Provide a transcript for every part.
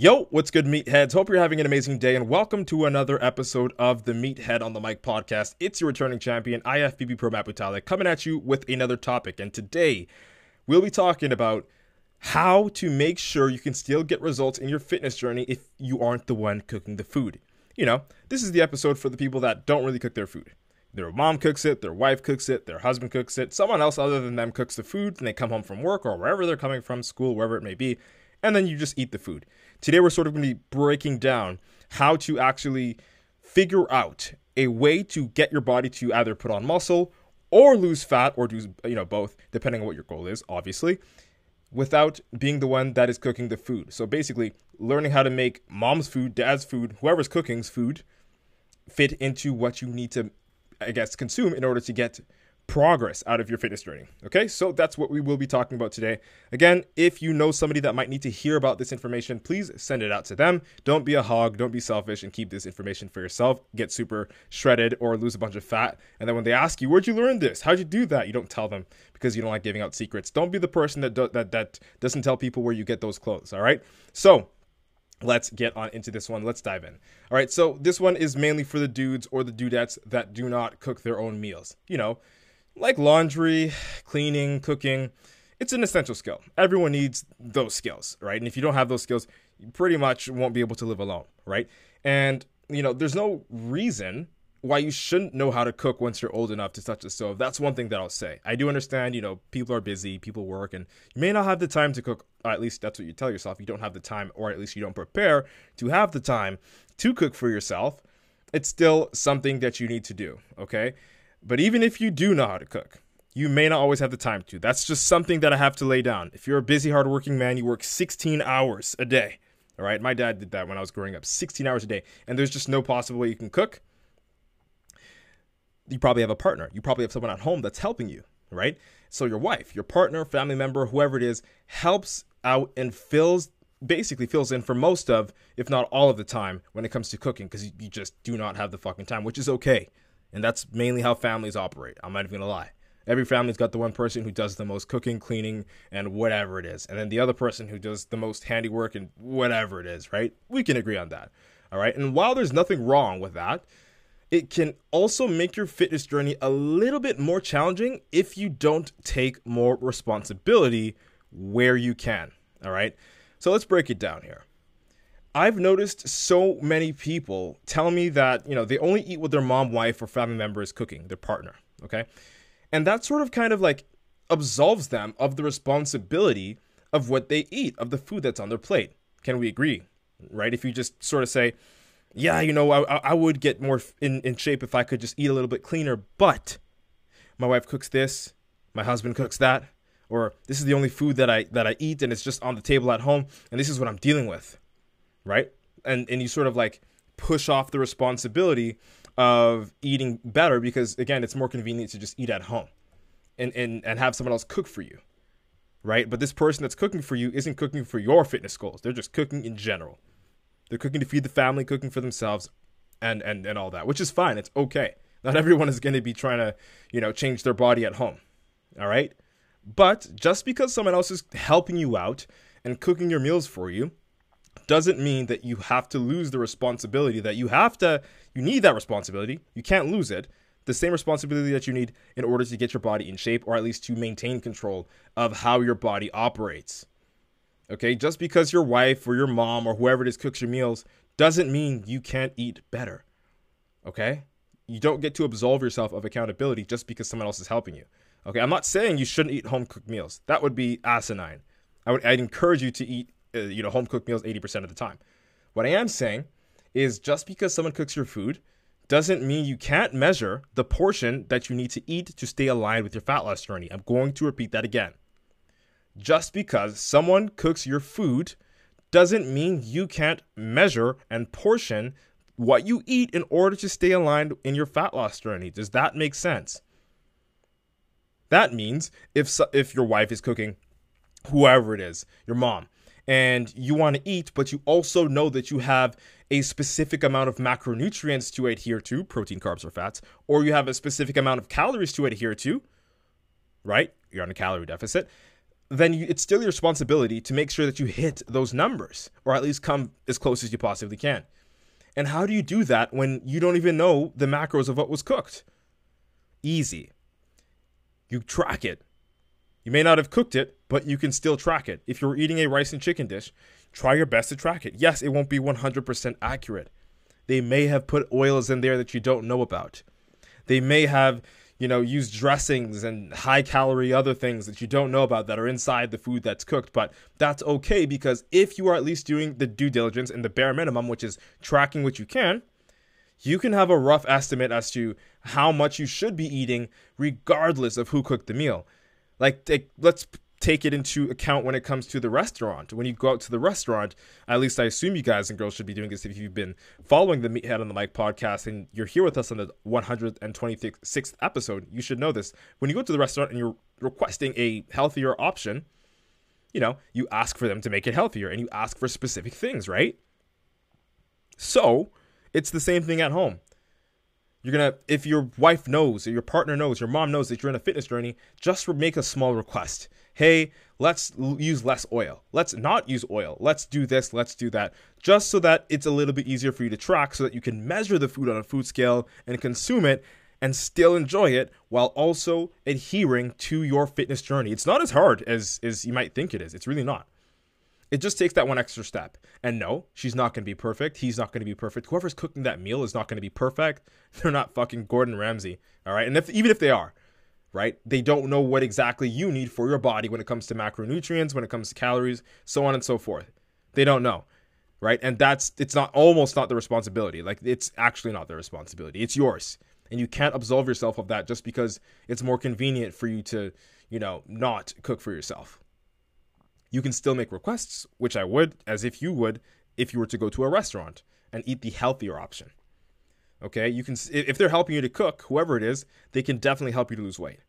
Yo, what's good, meatheads? Hope you're having an amazing day, and welcome to another episode of the Meathead on the Mic podcast. It's your returning champion, IFBB Pro Matt Butale, coming at you with another topic. And today, we'll be talking about how to make sure you can still get results in your fitness journey if you aren't the one cooking the food. You know, this is the episode for the people that don't really cook their food. Their mom cooks it, their wife cooks it, their husband cooks it, someone else other than them cooks the food, and they come home from work or wherever they're coming from, school, wherever it may be, and then you just eat the food. Today, we're sort of going to be breaking down how to actually figure out a way to get your body to either put on muscle or lose fat or do you know both depending on what your goal is obviously without being the one that is cooking the food. So basically learning how to make mom's food dad's food whoever's cooking's food fit into what you need to i guess consume in order to get progress out of your fitness journey. Okay, so that's what we will be talking about today. Again, if you know somebody that might need to hear about this information, please send it out to them. Don't be a hog, don't be selfish, and keep this information for yourself. Get super shredded or lose a bunch of fat. And then when they ask you, Where'd you learn this? How'd you do that? You don't tell them because you don't like giving out secrets. Don't be the person that, do- that, that doesn't tell people where you get those clothes. All right, so let's get on into this one. Let's dive in. All right, so this one is mainly for the dudes or the dudettes that do not cook their own meals. You know, like laundry, cleaning, cooking, it's an essential skill. Everyone needs those skills, right? And if you don't have those skills, you pretty much won't be able to live alone, right? And, you know, there's no reason why you shouldn't know how to cook once you're old enough to touch the stove. That's one thing that I'll say. I do understand, you know, people are busy, people work, and you may not have the time to cook. at least that's what you tell yourself. You don't have the time, or at least you don't prepare to have the time to cook for yourself. It's still something that you need to do, okay? But even if you do know how to cook, you may not always have the time to. That's just something that I have to lay down. If you're a busy, hardworking man, you work 16 hours a day. All right, my dad did that when I was growing up, 16 hours a day, and there's just no possible way you can cook. You probably have a partner. You probably have someone at home that's helping you, right? So your wife, your partner, family member, whoever it is, helps out and fills basically fills in for most of, if not all of the time when it comes to cooking because you just do not have the fucking time, which is okay. And that's mainly how families operate. I'm not even gonna lie. Every family's got the one person who does the most cooking, cleaning, and whatever it is. And then the other person who does the most handiwork and whatever it is, right? We can agree on that. All right. And while there's nothing wrong with that, it can also make your fitness journey a little bit more challenging if you don't take more responsibility where you can. All right. So let's break it down here. I've noticed so many people tell me that, you know, they only eat what their mom, wife, or family member is cooking, their partner. Okay. And that sort of kind of like absolves them of the responsibility of what they eat, of the food that's on their plate. Can we agree? Right? If you just sort of say, yeah, you know, I, I would get more in, in shape if I could just eat a little bit cleaner, but my wife cooks this, my husband cooks that, or this is the only food that I that I eat and it's just on the table at home and this is what I'm dealing with right? And and you sort of like push off the responsibility of eating better because again, it's more convenient to just eat at home and and and have someone else cook for you. Right? But this person that's cooking for you isn't cooking for your fitness goals. They're just cooking in general. They're cooking to feed the family, cooking for themselves and and and all that, which is fine. It's okay. Not everyone is going to be trying to, you know, change their body at home. All right? But just because someone else is helping you out and cooking your meals for you doesn't mean that you have to lose the responsibility that you have to you need that responsibility. You can't lose it. The same responsibility that you need in order to get your body in shape or at least to maintain control of how your body operates. Okay? Just because your wife or your mom or whoever it is cooks your meals doesn't mean you can't eat better. Okay? You don't get to absolve yourself of accountability just because someone else is helping you. Okay, I'm not saying you shouldn't eat home cooked meals. That would be asinine. I would I'd encourage you to eat uh, you know home cooked meals 80% of the time. What I am saying is just because someone cooks your food doesn't mean you can't measure the portion that you need to eat to stay aligned with your fat loss journey. I'm going to repeat that again. Just because someone cooks your food doesn't mean you can't measure and portion what you eat in order to stay aligned in your fat loss journey. Does that make sense? That means if if your wife is cooking whoever it is, your mom, and you want to eat, but you also know that you have a specific amount of macronutrients to adhere to, protein, carbs, or fats, or you have a specific amount of calories to adhere to, right? You're on a calorie deficit. Then you, it's still your responsibility to make sure that you hit those numbers, or at least come as close as you possibly can. And how do you do that when you don't even know the macros of what was cooked? Easy. You track it. You may not have cooked it, but you can still track it. If you're eating a rice and chicken dish, try your best to track it. Yes, it won't be 100% accurate. They may have put oils in there that you don't know about. They may have, you know, used dressings and high calorie other things that you don't know about that are inside the food that's cooked, but that's okay because if you are at least doing the due diligence and the bare minimum, which is tracking what you can, you can have a rough estimate as to how much you should be eating regardless of who cooked the meal. Like, let's take it into account when it comes to the restaurant. When you go out to the restaurant, at least I assume you guys and girls should be doing this if you've been following the Meathead on the Mic podcast and you're here with us on the 126th episode, you should know this. When you go to the restaurant and you're requesting a healthier option, you know, you ask for them to make it healthier and you ask for specific things, right? So, it's the same thing at home. You're gonna, if your wife knows, or your partner knows, your mom knows that you're in a fitness journey, just make a small request. Hey, let's use less oil. Let's not use oil. Let's do this. Let's do that. Just so that it's a little bit easier for you to track, so that you can measure the food on a food scale and consume it and still enjoy it while also adhering to your fitness journey. It's not as hard as, as you might think it is. It's really not. It just takes that one extra step. And no, she's not going to be perfect. He's not going to be perfect. Whoever's cooking that meal is not going to be perfect. They're not fucking Gordon Ramsay. All right. And if, even if they are, right, they don't know what exactly you need for your body when it comes to macronutrients, when it comes to calories, so on and so forth. They don't know. Right. And that's, it's not almost not the responsibility. Like, it's actually not their responsibility. It's yours. And you can't absolve yourself of that just because it's more convenient for you to, you know, not cook for yourself you can still make requests, which I would, as if you would if you were to go to a restaurant and eat the healthier option. Okay, you can if they're helping you to cook, whoever it is, they can definitely help you to lose weight.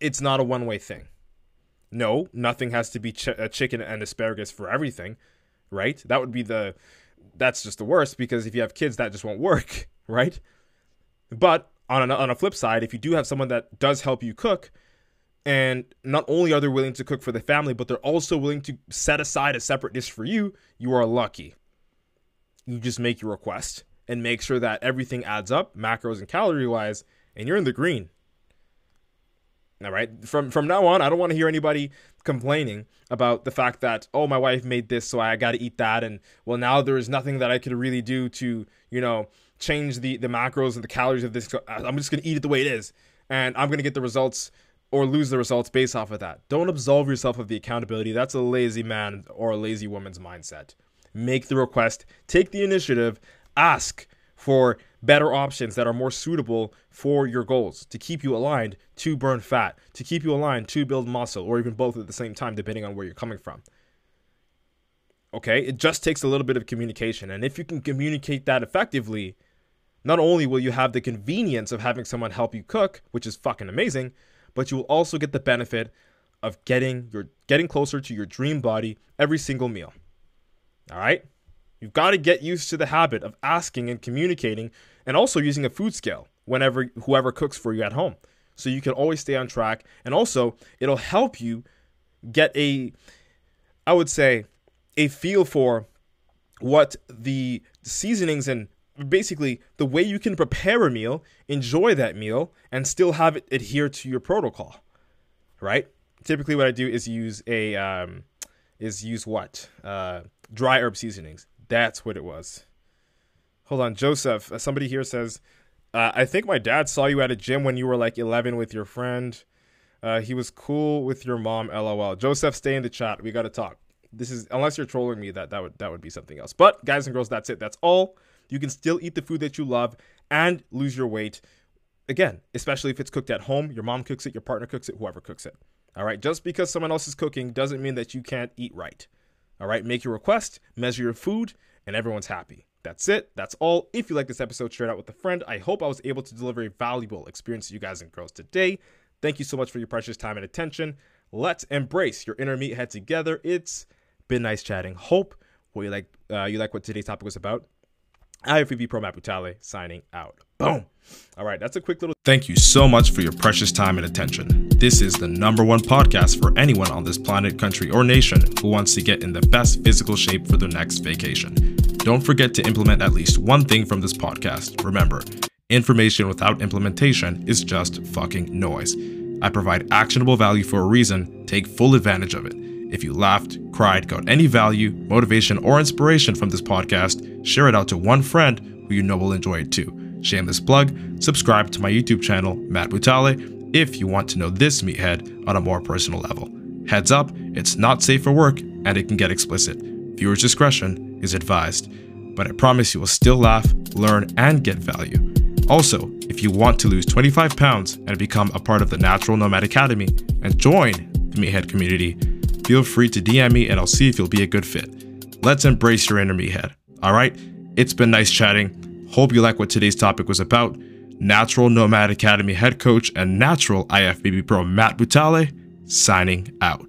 It's not a one-way thing. No, nothing has to be ch- chicken and asparagus for everything, right? That would be the that's just the worst because if you have kids that just won't work, right? But on a, on a flip side, if you do have someone that does help you cook, and not only are they willing to cook for the family, but they're also willing to set aside a separate dish for you. You are lucky. You just make your request and make sure that everything adds up, macros and calorie wise, and you're in the green. All right. From from now on, I don't want to hear anybody complaining about the fact that oh my wife made this, so I got to eat that, and well now there is nothing that I could really do to you know change the the macros and the calories of this. I'm just gonna eat it the way it is, and I'm gonna get the results or lose the results based off of that. Don't absolve yourself of the accountability. That's a lazy man or a lazy woman's mindset. Make the request, take the initiative, ask for better options that are more suitable for your goals to keep you aligned to burn fat, to keep you aligned to build muscle, or even both at the same time, depending on where you're coming from. Okay, it just takes a little bit of communication. And if you can communicate that effectively, not only will you have the convenience of having someone help you cook, which is fucking amazing, but you will also get the benefit of getting your getting closer to your dream body every single meal. All right? You've got to get used to the habit of asking and communicating and also using a food scale whenever whoever cooks for you at home. So you can always stay on track and also it'll help you get a I would say a feel for what the seasonings and basically the way you can prepare a meal, enjoy that meal, and still have it adhere to your protocol, right? Typically, what I do is use a um, is use what uh, dry herb seasonings. That's what it was. Hold on, Joseph. Uh, somebody here says, uh, I think my dad saw you at a gym when you were like 11 with your friend. Uh, he was cool with your mom. LOL. Joseph, stay in the chat. We got to talk. This is unless you're trolling me. That that would that would be something else. But guys and girls, that's it. That's all. You can still eat the food that you love and lose your weight. Again, especially if it's cooked at home. Your mom cooks it. Your partner cooks it. Whoever cooks it. All right. Just because someone else is cooking doesn't mean that you can't eat right. All right. Make your request. Measure your food, and everyone's happy. That's it. That's all. If you like this episode, share it out with a friend. I hope I was able to deliver a valuable experience to you guys and girls today. Thank you so much for your precious time and attention. Let's embrace your inner meathead together. It's been nice chatting. Hope what you like uh, you like what today's topic was about. IFBB Pro Matt Butale signing out. Boom. All right, that's a quick little. Thank you so much for your precious time and attention. This is the number one podcast for anyone on this planet, country, or nation who wants to get in the best physical shape for their next vacation. Don't forget to implement at least one thing from this podcast. Remember, information without implementation is just fucking noise. I provide actionable value for a reason. Take full advantage of it. If you laughed, cried, got any value, motivation, or inspiration from this podcast, share it out to one friend who you know will enjoy it too. Shameless plug, subscribe to my YouTube channel, Matt Butale, if you want to know this meathead on a more personal level. Heads up, it's not safe for work and it can get explicit. Viewer's discretion is advised, but I promise you will still laugh, learn, and get value. Also, if you want to lose 25 pounds and become a part of the Natural Nomad Academy and join the Meathead community, feel free to DM me and I'll see if you'll be a good fit. Let's embrace your inner meathead. All right? It's been nice chatting. Hope you like what today's topic was about. Natural Nomad Academy head coach and natural IFBB pro Matt Butale signing out.